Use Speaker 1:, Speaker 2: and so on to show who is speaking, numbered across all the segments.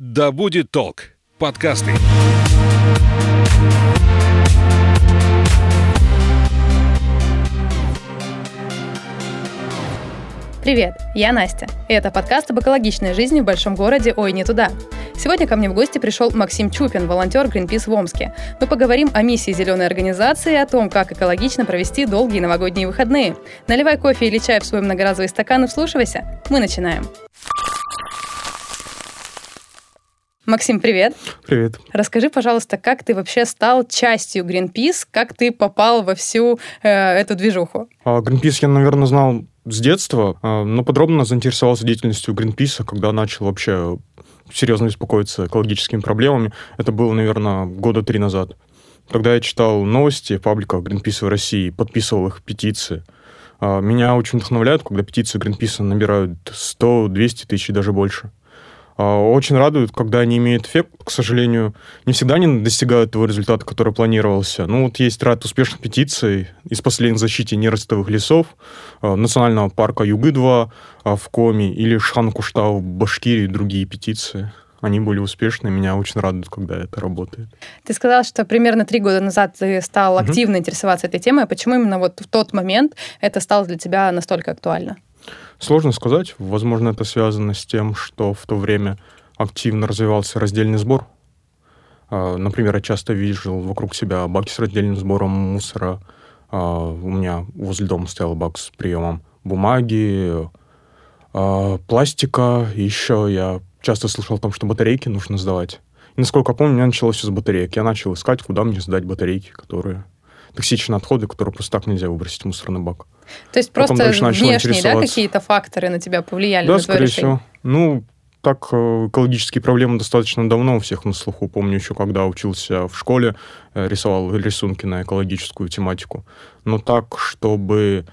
Speaker 1: «Да будет толк» подкасты.
Speaker 2: Привет, я Настя, это подкаст об экологичной жизни в большом городе «Ой, не туда». Сегодня ко мне в гости пришел Максим Чупин, волонтер Greenpeace в Омске. Мы поговорим о миссии зеленой организации и о том, как экологично провести долгие новогодние выходные. Наливай кофе или чай в свой многоразовый стакан и вслушивайся. Мы начинаем. Максим, привет.
Speaker 3: Привет.
Speaker 2: Расскажи, пожалуйста, как ты вообще стал частью Greenpeace, как ты попал во всю э, эту движуху?
Speaker 3: А, Greenpeace я, наверное, знал с детства, а, но подробно заинтересовался деятельностью Greenpeace, когда начал вообще серьезно беспокоиться экологическими проблемами. Это было, наверное, года три назад. Тогда я читал новости в пабликах Greenpeace в России, подписывал их петиции. А, меня очень вдохновляют, когда петиции Greenpeace набирают 100, 200 тысяч и даже больше. А, очень радует, когда они имеют эффект. К сожалению, не всегда они достигают того результата, который планировался. Ну, вот есть ряд успешных петиций из последних защите нерастовых лесов, а, национального парка Югы-2 а, в Коми или Шхан-Куштау в Башкирии другие петиции они были успешны, меня очень радует, когда это работает.
Speaker 2: Ты сказал, что примерно три года назад ты стал активно угу. интересоваться этой темой. Почему именно вот в тот момент это стало для тебя настолько актуально?
Speaker 3: Сложно сказать. Возможно, это связано с тем, что в то время активно развивался раздельный сбор. А, например, я часто видел вокруг себя баки с раздельным сбором мусора. А, у меня возле дома стоял бак с приемом бумаги, а, пластика. Еще я часто слышал о том, что батарейки нужно сдавать. И, насколько я помню, у меня началось все с батареек. Я начал искать, куда мне сдать батарейки, которые токсичные отходы, которые просто так нельзя выбросить в мусорный бак.
Speaker 2: То есть Потом просто внешние да, какие-то факторы на тебя повлияли
Speaker 3: да,
Speaker 2: на
Speaker 3: решение? Всего. Ну, так э, экологические проблемы достаточно давно у всех на слуху. Помню еще, когда учился в школе, э, рисовал рисунки на экологическую тематику. Но так, чтобы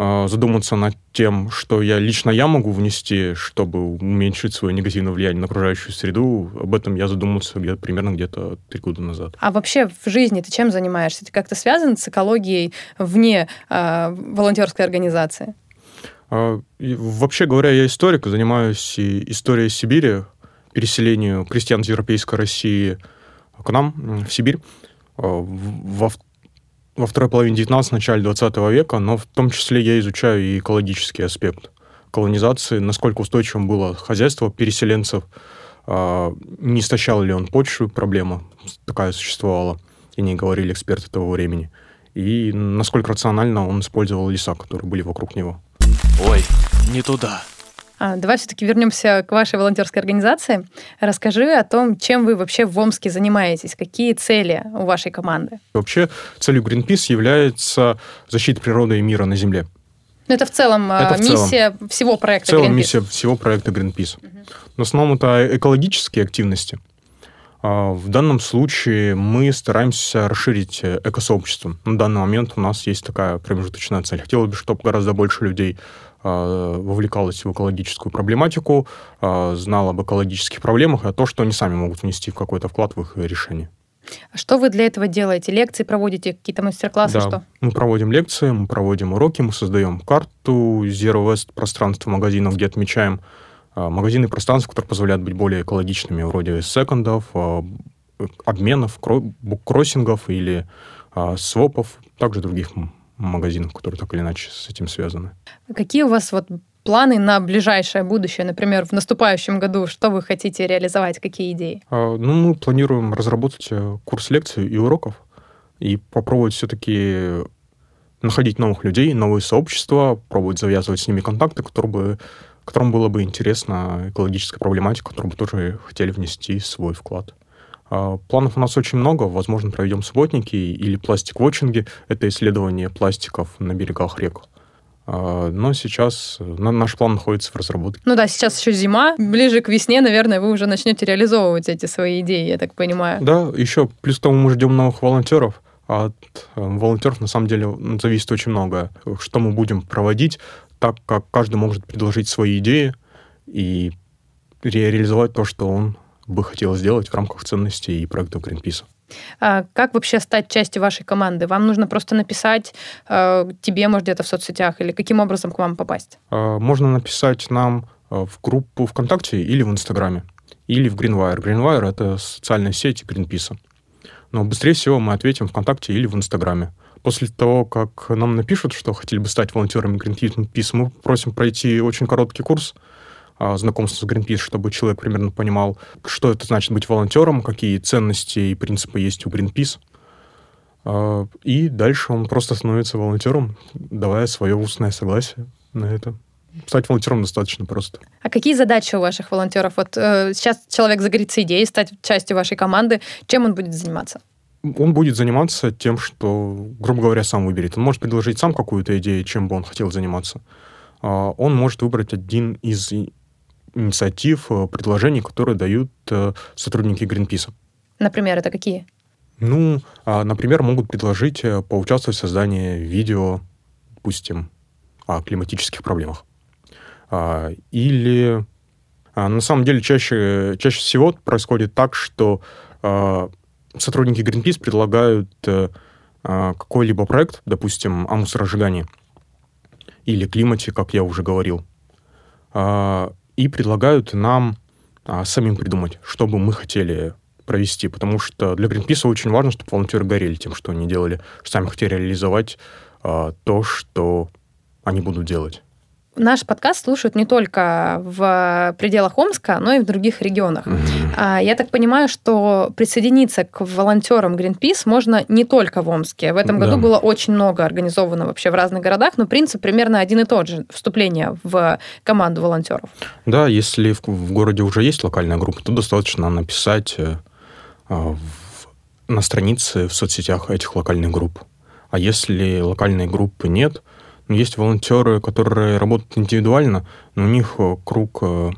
Speaker 3: задуматься над тем, что я лично я могу внести, чтобы уменьшить свое негативное влияние на окружающую среду, об этом я задумался где-то примерно где-то три года назад.
Speaker 2: А вообще в жизни ты чем занимаешься? Ты как-то связан с экологией вне э, волонтерской организации?
Speaker 3: А, вообще говоря, я историк, занимаюсь историей Сибири, переселению крестьян из Европейской России к нам, в Сибирь. А, во во второй половине 19 начале 20 века, но в том числе я изучаю и экологический аспект колонизации, насколько устойчивым было хозяйство переселенцев, а, не истощал ли он почву, проблема такая существовала, и не говорили эксперты того времени, и насколько рационально он использовал леса, которые были вокруг него.
Speaker 1: Ой, не туда.
Speaker 2: А, давай все-таки вернемся к вашей волонтерской организации. Расскажи о том, чем вы вообще в Омске занимаетесь, какие цели у вашей команды.
Speaker 3: Вообще целью Greenpeace является защита природы и мира на Земле.
Speaker 2: Ну, это в целом это в миссия целом. всего проекта
Speaker 3: В целом
Speaker 2: Greenpeace.
Speaker 3: миссия всего проекта Greenpeace. Угу. В основном это экологические активности. А, в данном случае мы стараемся расширить экосообщество. На данный момент у нас есть такая промежуточная цель. Хотелось бы, чтобы гораздо больше людей а, вовлекалась в экологическую проблематику, а, знала об экологических проблемах, а то, что они сами могут внести в какой-то вклад в их решение.
Speaker 2: А что вы для этого делаете? Лекции проводите, какие-то мастер-классы,
Speaker 3: да,
Speaker 2: что?
Speaker 3: Мы проводим лекции, мы проводим уроки, мы создаем карту Zero Waste пространства магазинов, где отмечаем магазины и пространства, которые позволяют быть более экологичными, вроде секондов, обменов, буккроссингов или свопов, также других магазинов, которые так или иначе с этим связаны.
Speaker 2: Какие у вас вот планы на ближайшее будущее, например, в наступающем году? Что вы хотите реализовать? Какие идеи?
Speaker 3: А, ну, мы планируем разработать э, курс лекций и уроков и попробовать все-таки находить новых людей, новые сообщества, пробовать завязывать с ними контакты, которые бы, которым было бы интересна экологическая проблематика, которую бы тоже хотели внести свой вклад. А, планов у нас очень много. Возможно, проведем субботники или пластик-вотчинги. Это исследование пластиков на берегах рек. А, но сейчас наш план находится в разработке.
Speaker 2: Ну да, сейчас еще зима. Ближе к весне, наверное, вы уже начнете реализовывать эти свои идеи, я так понимаю.
Speaker 3: Да, еще плюс к тому мы ждем новых волонтеров. От э, волонтеров на самом деле зависит очень многое. Что мы будем проводить, так как каждый может предложить свои идеи и реализовать то, что он бы хотел сделать в рамках ценностей и проекта Greenpeace.
Speaker 2: А как вообще стать частью вашей команды? Вам нужно просто написать э, тебе, может, где-то в соцсетях, или каким образом к вам попасть?
Speaker 3: Э, можно написать нам э, в группу ВКонтакте или в Инстаграме. или в Greenwire. Greenwire — это социальная сеть Greenpeace. Но быстрее всего мы ответим ВКонтакте или в Инстаграме. После того, как нам напишут, что хотели бы стать волонтерами Greenpeace, мы просим пройти очень короткий курс а, знакомства с Greenpeace, чтобы человек примерно понимал, что это значит быть волонтером, какие ценности и принципы есть у Greenpeace. А, и дальше он просто становится волонтером, давая свое устное согласие на это. Стать волонтером достаточно просто.
Speaker 2: А какие задачи у ваших волонтеров? Вот э, сейчас человек загорится идеей стать частью вашей команды. Чем он будет заниматься?
Speaker 3: Он будет заниматься тем, что, грубо говоря, сам выберет. Он может предложить сам какую-то идею, чем бы он хотел заниматься. А, он может выбрать один из инициатив, э, предложений, которые дают э, сотрудники Гринписа.
Speaker 2: Например, это какие?
Speaker 3: Ну, а, например, могут предложить э, поучаствовать в создании видео, допустим, о климатических проблемах. А, или на самом деле чаще, чаще всего происходит так, что сотрудники Greenpeace предлагают какой-либо проект, допустим, о мусоросжигании или климате, как я уже говорил, и предлагают нам а, самим придумать, что бы мы хотели провести, потому что для Гринписа очень важно, чтобы волонтеры горели тем, что они делали, что сами хотели реализовать а, то, что они будут делать.
Speaker 2: Наш подкаст слушают не только в пределах Омска, но и в других регионах. Mm-hmm. Я так понимаю, что присоединиться к волонтерам Greenpeace можно не только в Омске. В этом году да. было очень много организовано вообще в разных городах, но принцип примерно один и тот же – вступление в команду волонтеров.
Speaker 3: Да, если в, в городе уже есть локальная группа, то достаточно написать э, в, на странице в соцсетях этих локальных групп. А если локальной группы нет – есть волонтеры, которые работают индивидуально, но у них э, круг э,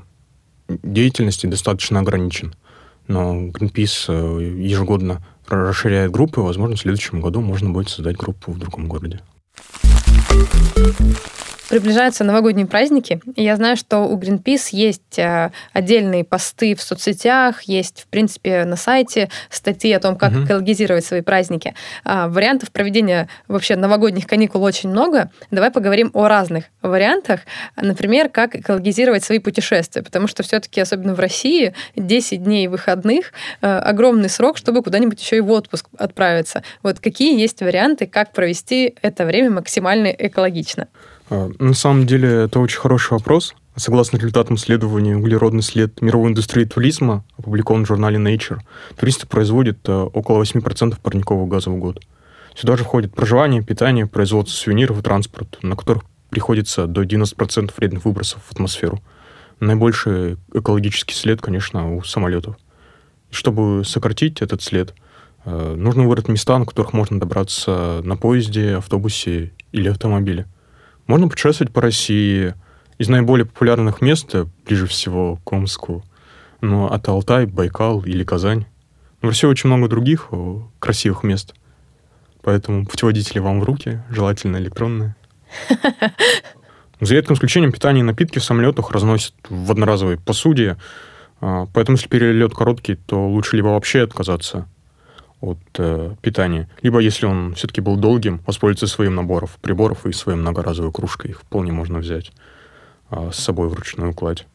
Speaker 3: деятельности достаточно ограничен. Но Greenpeace э, ежегодно расширяет группы, возможно, в следующем году можно будет создать группу в другом городе.
Speaker 2: Приближаются новогодние праздники, и я знаю, что у Greenpeace есть э, отдельные посты в соцсетях, есть, в принципе, на сайте статьи о том, как угу. экологизировать свои праздники. А, вариантов проведения вообще новогодних каникул очень много. Давай поговорим о разных вариантах. Например, как экологизировать свои путешествия, потому что все-таки, особенно в России, 10 дней выходных э, огромный срок, чтобы куда-нибудь еще и в отпуск отправиться. Вот какие есть варианты, как провести это время максимально экологично?
Speaker 3: А, на самом деле это очень хороший вопрос. Согласно результатам исследования «Углеродный след мировой индустрии туризма», опубликован в журнале Nature, туристы производят э, около 8% парникового газа в год. Сюда же входит проживание, питание, производство сувениров и транспорт, на которых приходится до 90% вредных выбросов в атмосферу. Наибольший экологический след, конечно, у самолетов. Чтобы сократить этот след, э, нужно выбрать места, на которых можно добраться на поезде, автобусе или автомобиле. Можно путешествовать по России. Из наиболее популярных мест, э, ближе всего к Омску, ну, это Алтай, Байкал или Казань. Но в России очень много других красивых мест. Поэтому путеводители вам в руки, желательно электронные. За редким исключением питание и напитки в самолетах разносят в одноразовой посуде. А, поэтому, если перелет короткий, то лучше либо вообще отказаться от э, питания. Либо, если он все-таки был долгим, воспользоваться своим набором приборов и своей многоразовой кружкой. Их вполне можно взять э, с собой в ручную кладь.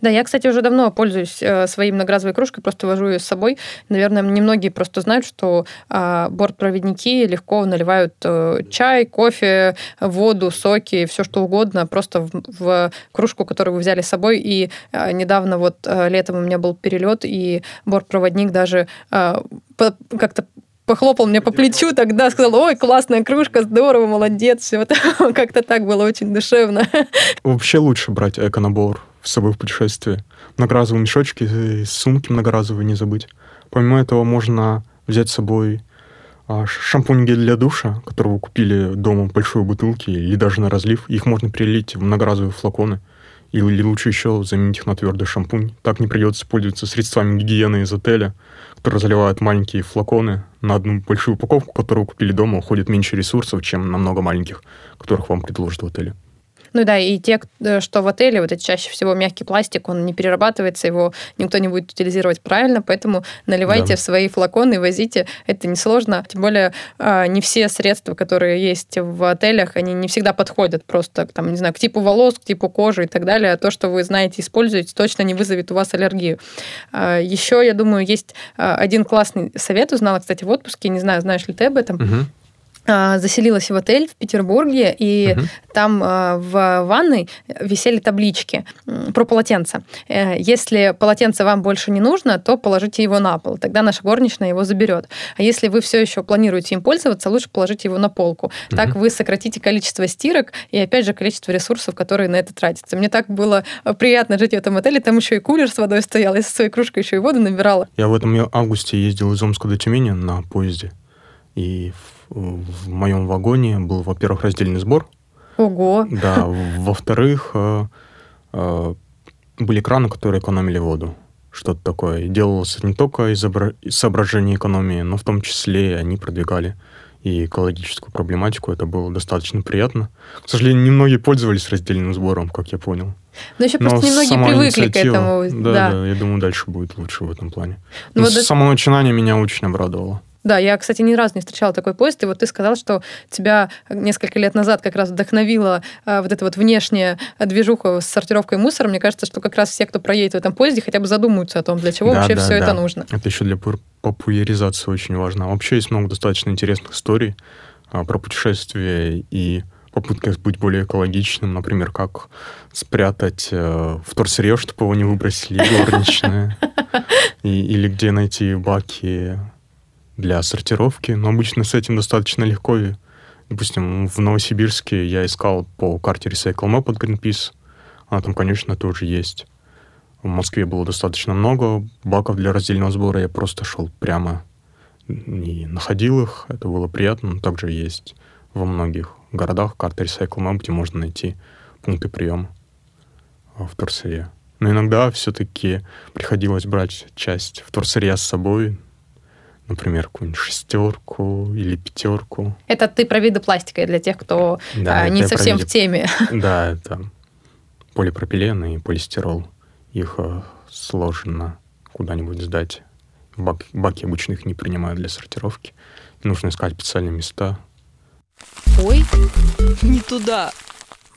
Speaker 2: Да, я, кстати, уже давно пользуюсь э, своей многоразовой кружкой, просто вожу ее с собой. Наверное, немногие просто знают, что э, бортпроводники легко наливают э, чай, кофе, воду, соки, все что угодно, просто в, кружку, которую вы взяли с собой. И э, недавно вот летом у меня был перелет, и бортпроводник даже как-то похлопал мне по плечу тогда, сказал, ой, классная кружка, здорово, молодец, все это как-то так было очень душевно.
Speaker 3: Вообще лучше брать эко-набор с собой в путешествие. Многоразовые мешочки, сумки многоразовые не забыть. Помимо этого можно взять с собой а, шампунь гель для душа, который вы купили дома в большой бутылке или даже на разлив. Их можно перелить в многоразовые флаконы. Или лучше еще заменить их на твердый шампунь. Так не придется пользоваться средствами гигиены из отеля, которые заливают маленькие флаконы. На одну большую упаковку, которую купили дома, уходит меньше ресурсов, чем на много маленьких, которых вам предложат в отеле.
Speaker 2: Ну да, и те, э, что в отеле, вот это чаще всего мягкий пластик, он не перерабатывается, его никто не будет утилизировать правильно, поэтому наливайте
Speaker 3: Да.
Speaker 2: в свои флаконы и возите. Это несложно. Тем более а, не все средства, которые есть в отелях, они не всегда подходят просто там, не знаю, к типу волос, к типу кожи и так далее. А то, что вы знаете, используете, точно не вызовет у вас аллергию. А, Еще, я думаю, есть один классный совет, узнала, кстати, в отпуске, не знаю, знаешь ли ты об этом,
Speaker 3: Мгм.
Speaker 2: А, заселилась в отель в Петербурге, и
Speaker 3: Мгм.
Speaker 2: там а, в ванной висели таблички про полотенце. Э, Если полотенце вам больше не нужно, то положите его на пол. Тогда наша горничная его заберет. А если вы все еще планируете им пользоваться, лучше положите его на полку. Так
Speaker 3: Мгм.
Speaker 2: вы сократите количество стирок и, опять же, количество ресурсов, которые на это тратятся. Мне так было э, приятно жить в этом отеле. Там еще и кулер с водой стоял. Я со своей кружкой еще и воду набирала.
Speaker 3: Я в этом августе ездил из Омска до Тюмени на поезде. И в, в моем вагоне был, во-первых, раздельный сбор.
Speaker 2: Ого.
Speaker 3: Да, во-вторых, э, э, были краны, которые экономили воду. Что-то такое. Делалось не только из обра- из соображений экономии, но в том числе они продвигали и экологическую проблематику. Это было достаточно приятно. К сожалению, немногие пользовались раздельным сбором, как я понял.
Speaker 2: Но еще
Speaker 3: Но
Speaker 2: просто немногие
Speaker 3: сама
Speaker 2: привыкли к этому.
Speaker 3: Да, да, я думаю, дальше будет лучше в этом плане.
Speaker 2: Ну
Speaker 3: Но
Speaker 2: вот это-
Speaker 3: само начинание меня очень обрадовало.
Speaker 2: Да, я, кстати, ни разу не встречала такой поезд, и вот ты сказал, что тебя несколько лет назад как раз вдохновила а, вот эта вот внешняя движуха с сортировкой мусора. Мне кажется, что как раз все, кто проедет в этом поезде, хотя бы задумаются о том, для чего
Speaker 3: Да,
Speaker 2: вообще
Speaker 3: да,
Speaker 2: все это
Speaker 3: да.
Speaker 2: нужно.
Speaker 3: Это еще для популяризации очень важно. Вообще есть много достаточно интересных историй а, про путешествия и попытка быть более экологичным, например, как спрятать э, вторсырье, чтобы его не выбросили горничные, И- или где найти баки для сортировки. Но обычно с этим достаточно легко. Допустим, в Новосибирске я искал по карте Recycle Map от Greenpeace. Она там, конечно, тоже есть. В Москве было достаточно много баков для раздельного сбора. Я просто шел прямо и находил их. Это было приятно. Но также есть во многих городах карта Recycle Map, где можно найти пункты приема а, вторсырья. Но иногда все-таки приходилось брать часть вторсырья с собой, например, какую-нибудь шестерку или пятерку.
Speaker 2: Это ты про виды пластика для тех, кто
Speaker 3: Да,
Speaker 2: а, не совсем в
Speaker 3: виды.
Speaker 2: теме.
Speaker 3: Да, это полипропилен и полистирол. Их э, сложно куда-нибудь сдать. В бак- баки обычно их не принимают для сортировки. Нужно искать специальные места.
Speaker 4: Ой, не туда.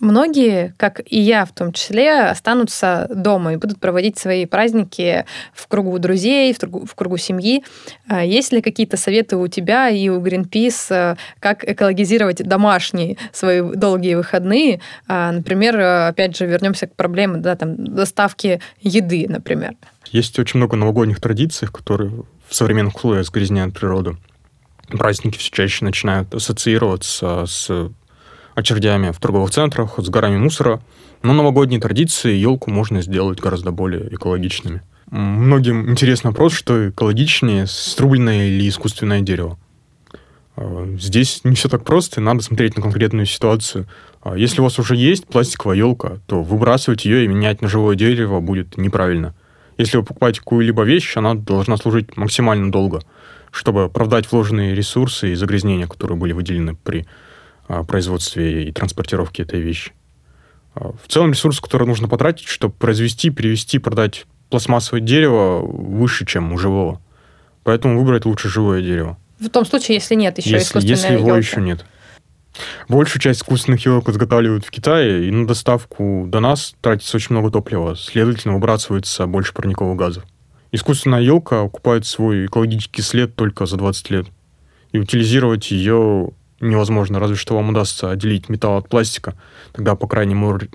Speaker 2: Многие, как и я в том числе, останутся дома и будут проводить свои праздники в кругу друзей, в кругу, в кругу семьи. А Есть ли какие-то советы у тебя и у Greenpeace, э, как экологизировать домашние свои долгие выходные? А, Например, э, опять же, вернемся к проблеме да, там, доставки еды, например.
Speaker 3: Есть очень много новогодних традиций, которые в современных условиях загрязняют природу. Праздники все чаще начинают ассоциироваться с очередями в торговых центрах, с горами мусора. Но новогодние традиции, елку можно сделать гораздо более экологичными. Многим интересный вопрос, что экологичнее, срубленное или искусственное дерево. А, Здесь не все так просто, надо смотреть на конкретную ситуацию. А Если у вас уже есть пластиковая елка, то выбрасывать ее и менять на живое дерево будет неправильно. Если вы покупаете какую-либо вещь, она должна служить максимально долго, чтобы оправдать вложенные ресурсы и загрязнения, которые были выделены при производстве и транспортировке этой вещи. А, В целом ресурс, который нужно потратить, чтобы произвести, перевести, продать пластмассовое дерево, выше, чем у живого. Поэтому выбрать лучше живое дерево
Speaker 2: В том случае, если нет еще
Speaker 3: если,
Speaker 2: искусственной
Speaker 3: если его
Speaker 2: елки.
Speaker 3: еще нет. Большую часть искусственных елок изготавливают в Китае, и на доставку до нас тратится очень много топлива, следовательно, выбрасывается больше парниковых газов. Искусственная елка окупает свой экологический след только за 20 лет. И утилизировать ее невозможно, разве что вам удастся отделить металл от пластика. Тогда, по крайней мере,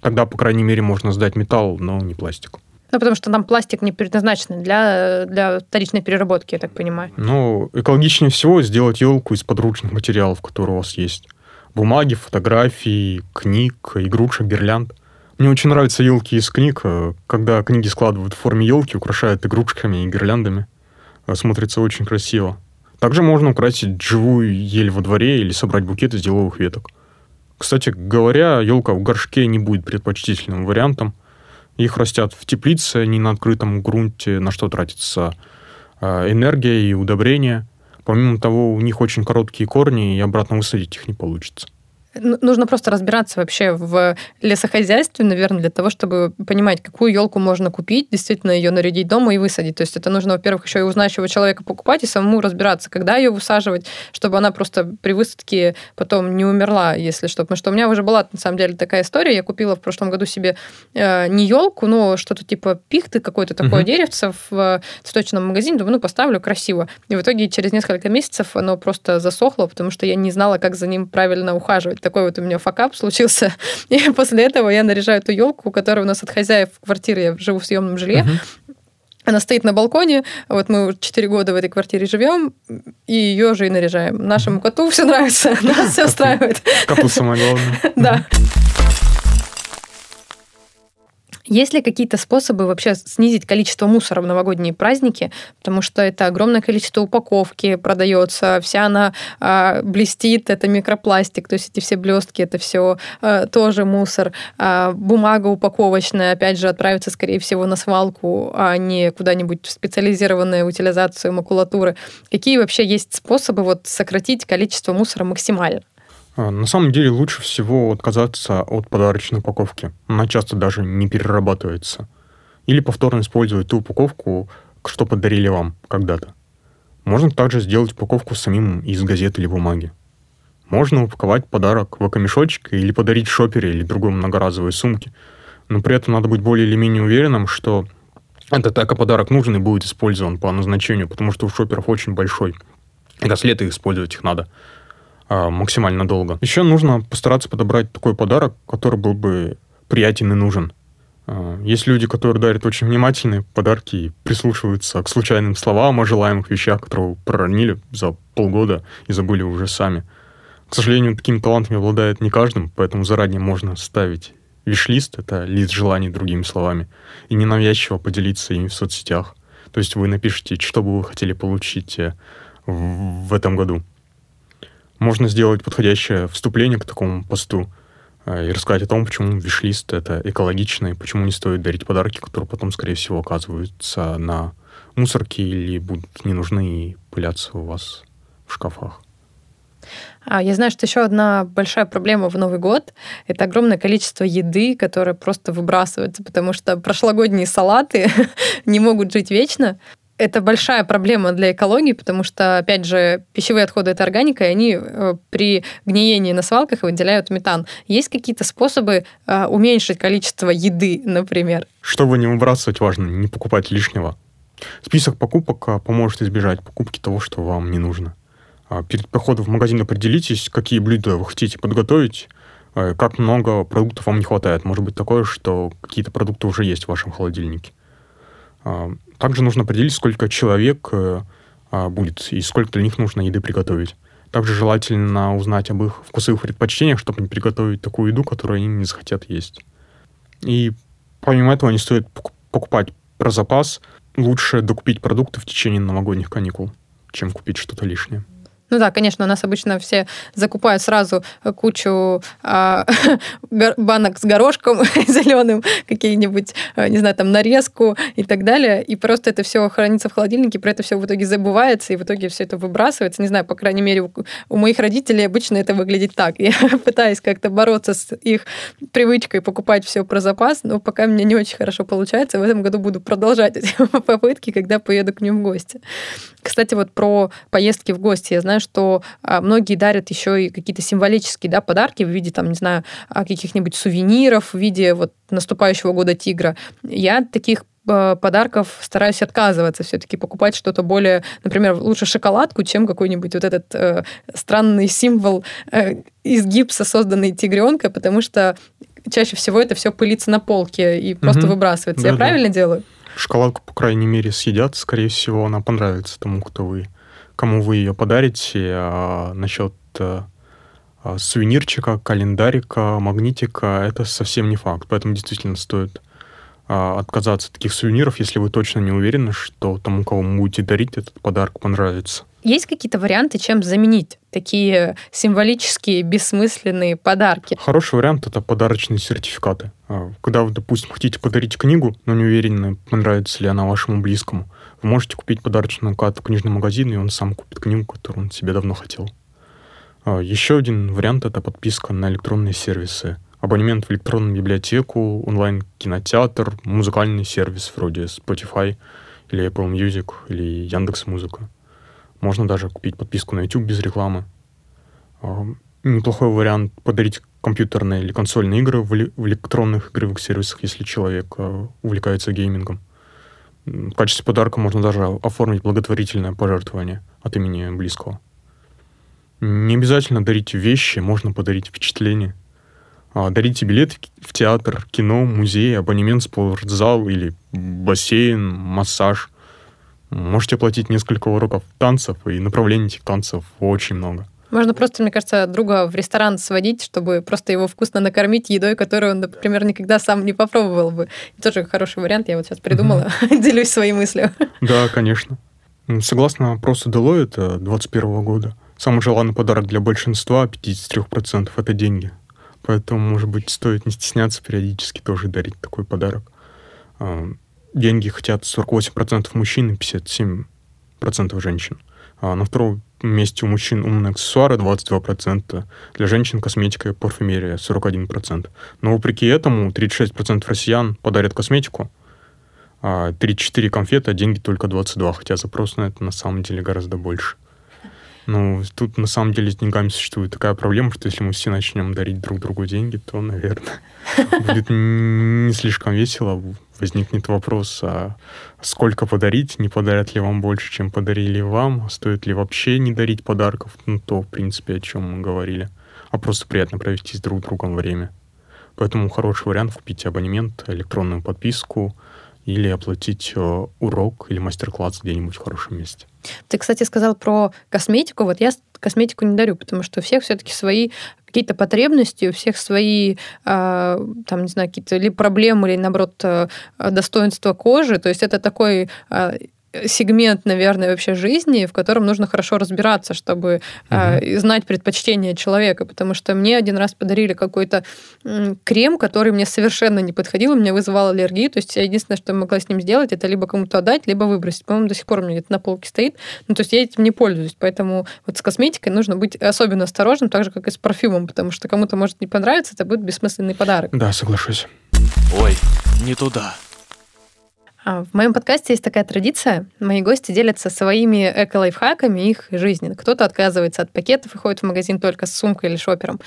Speaker 3: тогда, по крайней мере, можно сдать металл, но не пластик.
Speaker 2: Ну, потому что там пластик не предназначен для, для вторичной переработки, я так понимаю.
Speaker 3: Ну, экологичнее всего сделать елку из подручных материалов, которые у вас есть. Бумаги, фотографии, книг, игрушек, гирлянд. Мне очень нравятся елки из книг, когда книги складывают в форме елки, украшают игрушками и гирляндами. Смотрится очень красиво. Также можно украсить живую ель во дворе или собрать букет из еловых веток. Кстати говоря, елка в горшке не будет предпочтительным вариантом. Их растят в теплице, не на открытом грунте, на что тратится э, энергия и удобрения. Помимо того, у них очень короткие корни, и обратно высадить их не получится.
Speaker 2: Нужно просто разбираться вообще в лесохозяйстве, наверное, для того, чтобы понимать, какую елку можно купить, действительно ее нарядить дома и высадить. То есть это нужно, во-первых, еще и узнать, чего человека покупать, и самому разбираться, когда ее высаживать, чтобы она просто при высадке потом не умерла, если что. Потому что у меня уже была, на самом деле, такая история. Я купила в прошлом году себе э, не елку, но что-то типа пихты, какое-то такое угу. деревце в цветочном магазине. Думаю, ну, поставлю красиво. И в итоге через несколько месяцев оно просто засохло, потому что я не знала, как за ним правильно ухаживать. Такой вот у меня факап случился. И после этого я наряжаю эту елку, которая у нас от хозяев квартиры, я живу в съемном жилье, uh-huh. Она стоит на балконе, вот мы 4 года в этой квартире живем, и ее же и наряжаем. Нашему коту все нравится, нас все устраивает.
Speaker 3: Коту самое главное.
Speaker 2: Да. Есть ли какие-то способы вообще снизить количество мусора в новогодние праздники? Потому что это огромное количество упаковки продается, вся она э, блестит, это микропластик, то есть эти все блестки, это все э, тоже мусор. Э, бумага упаковочная, опять же, отправится, скорее всего, на свалку, а не куда-нибудь в специализированную утилизацию макулатуры. Какие вообще есть способы вот сократить количество мусора максимально?
Speaker 3: А, на самом деле лучше всего отказаться от подарочной упаковки. Она часто даже не перерабатывается. Или повторно использовать ту упаковку, что подарили вам когда-то. Можно также сделать упаковку самим из газеты или бумаги. Можно упаковать подарок в экомешочек или подарить шопере или другой многоразовой сумке. Но при этом надо быть более или менее уверенным, что этот эко-подарок нужен и будет использован по назначению, потому что у шоперов очень большой. И использовать их надо максимально долго. Еще нужно постараться подобрать такой подарок, который был бы приятен и нужен. А, есть люди, которые дарят очень внимательные подарки и прислушиваются к случайным словам о желаемых вещах, которые проронили за полгода и забыли уже сами. К сожалению, такими талантами обладает не каждым, поэтому заранее можно ставить виш-лист, это лист желаний другими словами, и ненавязчиво поделиться ими в соцсетях. То есть вы напишите, что бы вы хотели получить э, в этом году можно сделать подходящее вступление к такому посту э, и рассказать о том, почему виш-лист — это экологично, и почему не стоит дарить подарки, которые потом, скорее всего, оказываются на мусорке или будут не нужны и пылятся у вас в шкафах.
Speaker 2: А я знаю, что еще одна большая проблема в Новый год — это огромное количество еды, которое просто выбрасывается, потому что прошлогодние салаты не могут жить вечно это большая проблема для экологии, потому что, опять же, пищевые отходы — это органика, и они э, при гниении на свалках выделяют метан. Есть какие-то способы э, уменьшить количество еды, например?
Speaker 3: Чтобы не выбрасывать, важно не покупать лишнего. Список покупок э, поможет избежать покупки того, что вам не нужно. А перед походом в магазин определитесь, какие блюда вы хотите подготовить, как много продуктов вам не хватает. Может быть такое, что какие-то продукты уже есть в вашем холодильнике. А, также нужно определить, сколько человек э, а, будет и сколько для них нужно еды приготовить. Также желательно узнать об их вкусовых предпочтениях, чтобы не приготовить такую еду, которую они не захотят есть. И помимо этого не стоит покупать про запас. Лучше докупить продукты в течение новогодних каникул, чем купить что-то лишнее.
Speaker 2: Ну да, конечно, у нас обычно все закупают сразу кучу э, банок с горошком зеленым, какие-нибудь, э, не знаю, там нарезку и так далее, и просто это все хранится в холодильнике, про это все в итоге забывается, и в итоге все это выбрасывается. Не знаю, по крайней мере, у, у моих родителей обычно это выглядит так. Я пытаюсь как-то бороться с их привычкой покупать все про запас, но пока мне не очень хорошо получается. В этом году буду продолжать эти попытки, когда поеду к ним в гости. Кстати, вот про поездки в гости. Я знаю, что а, многие дарят еще и какие-то символические да, подарки в виде, там, не знаю, а, каких-нибудь сувениров, в виде вот наступающего года тигра. Я таких а, подарков стараюсь отказываться, все-таки покупать что-то более, например, лучше шоколадку, чем какой-нибудь вот этот э, странный символ э, из гипса, созданный тигренка, потому что чаще всего это все пылится на полке и просто угу. выбрасывается. Да, Я да. правильно делаю?
Speaker 3: шоколадку, по крайней мере, съедят, скорее всего, она понравится тому, кто вы, кому вы ее подарите. А насчет а, сувенирчика, календарика, магнитика, это совсем не факт. Поэтому действительно стоит отказаться от таких сувениров, если вы точно не уверены, что тому, кого вы будете дарить, этот подарок понравится.
Speaker 2: Есть какие-то варианты, чем заменить такие символические, бессмысленные подарки?
Speaker 3: Хороший вариант — это подарочные сертификаты. Когда вы, допустим, хотите подарить книгу, но не уверены, понравится ли она вашему близкому, вы можете купить подарочную карту в книжный магазин, и он сам купит книгу, которую он себе давно хотел. А, Еще один вариант — это подписка на электронные сервисы. Абонемент в электронную библиотеку, онлайн-кинотеатр, музыкальный сервис вроде Spotify или Apple Music или Яндекс Музыка. Можно даже купить подписку на YouTube без рекламы. А, Неплохой вариант подарить компьютерные или консольные игры в электронных игровых сервисах, если человек а, увлекается геймингом. В качестве подарка можно даже оформить благотворительное пожертвование от имени близкого. Не обязательно дарить вещи, можно подарить впечатление. А, Дарите билеты в театр, кино, музей, абонемент в спортзал или бассейн, массаж. Можете оплатить несколько уроков танцев, и направлений этих танцев очень много.
Speaker 2: Можно просто, мне кажется, друга в ресторан сводить, чтобы просто его вкусно накормить едой, которую он, например, никогда сам не попробовал бы. Тоже хороший вариант, я вот сейчас придумала, делюсь своей мыслью.
Speaker 3: Да, конечно. М, Согласно опросу Deloitte 2021 года, самый желанный подарок для большинства, 53%, это деньги. Поэтому, может быть, стоит не стесняться периодически тоже дарить такой подарок. А, Деньги хотят 48% мужчин и 57% женщин. А на втором месте у мужчин умные аксессуары 22%, для женщин косметика и парфюмерия 41%. Но вопреки этому 36% россиян подарят косметику, а 34 конфеты, а деньги только 22, хотя запрос на это на самом деле гораздо больше. Ну, тут на самом деле с деньгами существует такая проблема, что если мы все начнем дарить друг другу деньги, то, наверное, будет не слишком весело. Возникнет вопрос, а сколько подарить, не подарят ли вам больше, чем подарили вам, стоит ли вообще не дарить подарков, ну, то, в принципе, о чем мы говорили, а просто приятно провести с друг другом время. Поэтому хороший вариант купить абонемент, электронную подписку или оплатить э, урок или мастер-класс где-нибудь в хорошем месте.
Speaker 2: Ты, кстати, сказал про косметику. Вот я косметику не дарю, потому что у всех все-таки свои какие-то потребности, у всех свои, а, там, не знаю, какие-то ли проблемы, или, наоборот, а, достоинства кожи. То есть это такой а, сегмент, наверное, вообще жизни, в котором нужно хорошо разбираться, чтобы а, и знать предпочтения человека. Потому что мне один раз подарили какой-то крем, который мне совершенно не подходил, у меня вызывал аллергию. То есть я единственное, что я могла с ним сделать, это либо кому-то отдать, либо выбросить. По-моему, до сих пор у меня где-то на полке стоит. Ну, то есть я этим не пользуюсь. Поэтому вот с косметикой нужно быть особенно осторожным, так же, как и с парфюмом, потому что кому-то может не понравиться, это будет бессмысленный подарок.
Speaker 3: Да, соглашусь.
Speaker 1: Ой, не туда.
Speaker 2: А, В моем подкасте есть такая традиция. Мои гости делятся своими эко-лайфхаками их жизни. Кто-то отказывается от пакетов и ходит в магазин только с сумкой или шопером.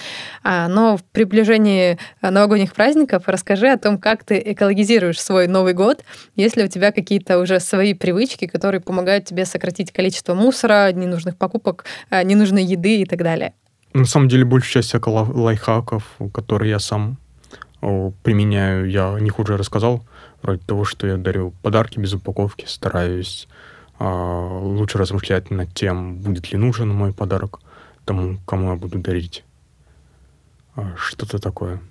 Speaker 2: А, Но в приближении а, новогодних праздников расскажи о том, как ты экологизируешь свой Новый год, если у тебя какие-то уже свои привычки, которые помогают тебе сократить количество мусора, ненужных покупок, ненужной еды и так далее.
Speaker 3: На самом деле, большая часть эко- лайфхаков, которые я сам применяю, я о них уже рассказал. Вроде того, что я дарю подарки без упаковки, стараюсь а, лучше размышлять над тем, будет ли нужен мой подарок тому, кому я буду дарить. А, Что-то такое.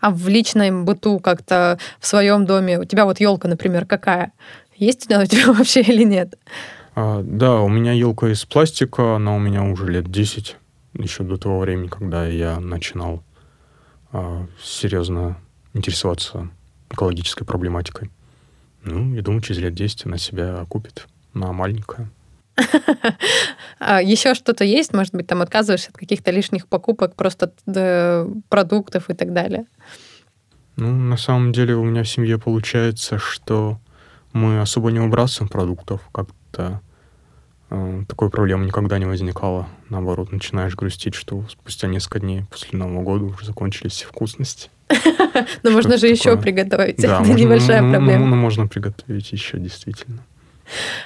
Speaker 2: А в личном быту как-то в своем доме у тебя вот елка, например, какая? Есть она у тебя вообще или нет?
Speaker 3: А, да, у меня елка из пластика, она у меня уже лет 10, еще до того времени, когда я начинал серьезно интересоваться экологической проблематикой. Ну, я думаю, через лет 10 она себя окупит. Она маленькая.
Speaker 2: А еще что-то есть? Может быть, там отказываешься от каких-то лишних покупок, просто продуктов и так далее?
Speaker 3: Ну, на самом деле у меня в семье получается, что мы особо не выбрасываем продуктов. Как-то такой проблемы никогда не возникало. Наоборот, начинаешь грустить, что спустя несколько дней после Нового года уже закончились все вкусности.
Speaker 2: Но можно
Speaker 3: Что-то
Speaker 2: же еще приготовить. Это
Speaker 3: можно-
Speaker 2: небольшая
Speaker 3: ну, ну,
Speaker 2: проблема.
Speaker 3: ну, можно приготовить еще, действительно.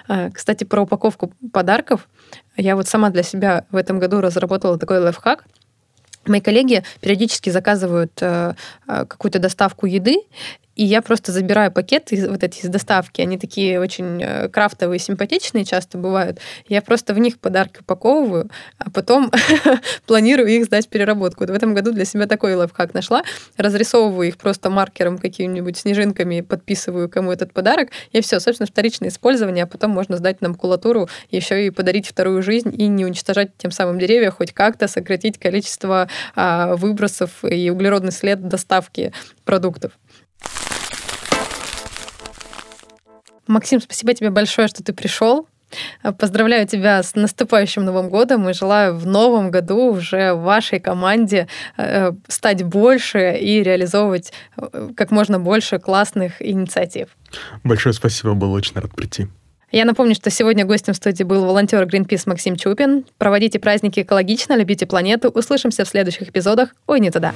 Speaker 2: А, Кстати, про упаковку подарков. Я вот сама для себя в этом году разработала такой лайфхак. Мои коллеги периодически заказывают э, э, какую-то доставку еды, и я просто забираю пакеты вот эти из доставки. Они такие очень э, крафтовые, симпатичные часто бывают. Я просто в них подарки упаковываю, а потом планирую их сдать в переработку. Вот в этом году для себя такой лайфхак нашла. Разрисовываю их просто маркером какими-нибудь снежинками, подписываю кому этот подарок, и все, собственно, вторичное использование, а потом можно сдать на макулатуру, еще и подарить вторую жизнь и не уничтожать тем самым деревья, хоть как-то сократить количество а, выбросов и углеродный след доставки продуктов. Максим, спасибо тебе большое, что ты пришел. Поздравляю тебя с наступающим Новым годом и желаю в новом году уже вашей команде э, стать больше и реализовывать э, как можно больше классных инициатив.
Speaker 3: Большое спасибо, был очень рад прийти.
Speaker 2: Я напомню, что сегодня гостем в студии был волонтер Greenpeace Максим Чупин. Проводите праздники экологично, любите планету. Услышимся в следующих эпизодах. Ой, не туда.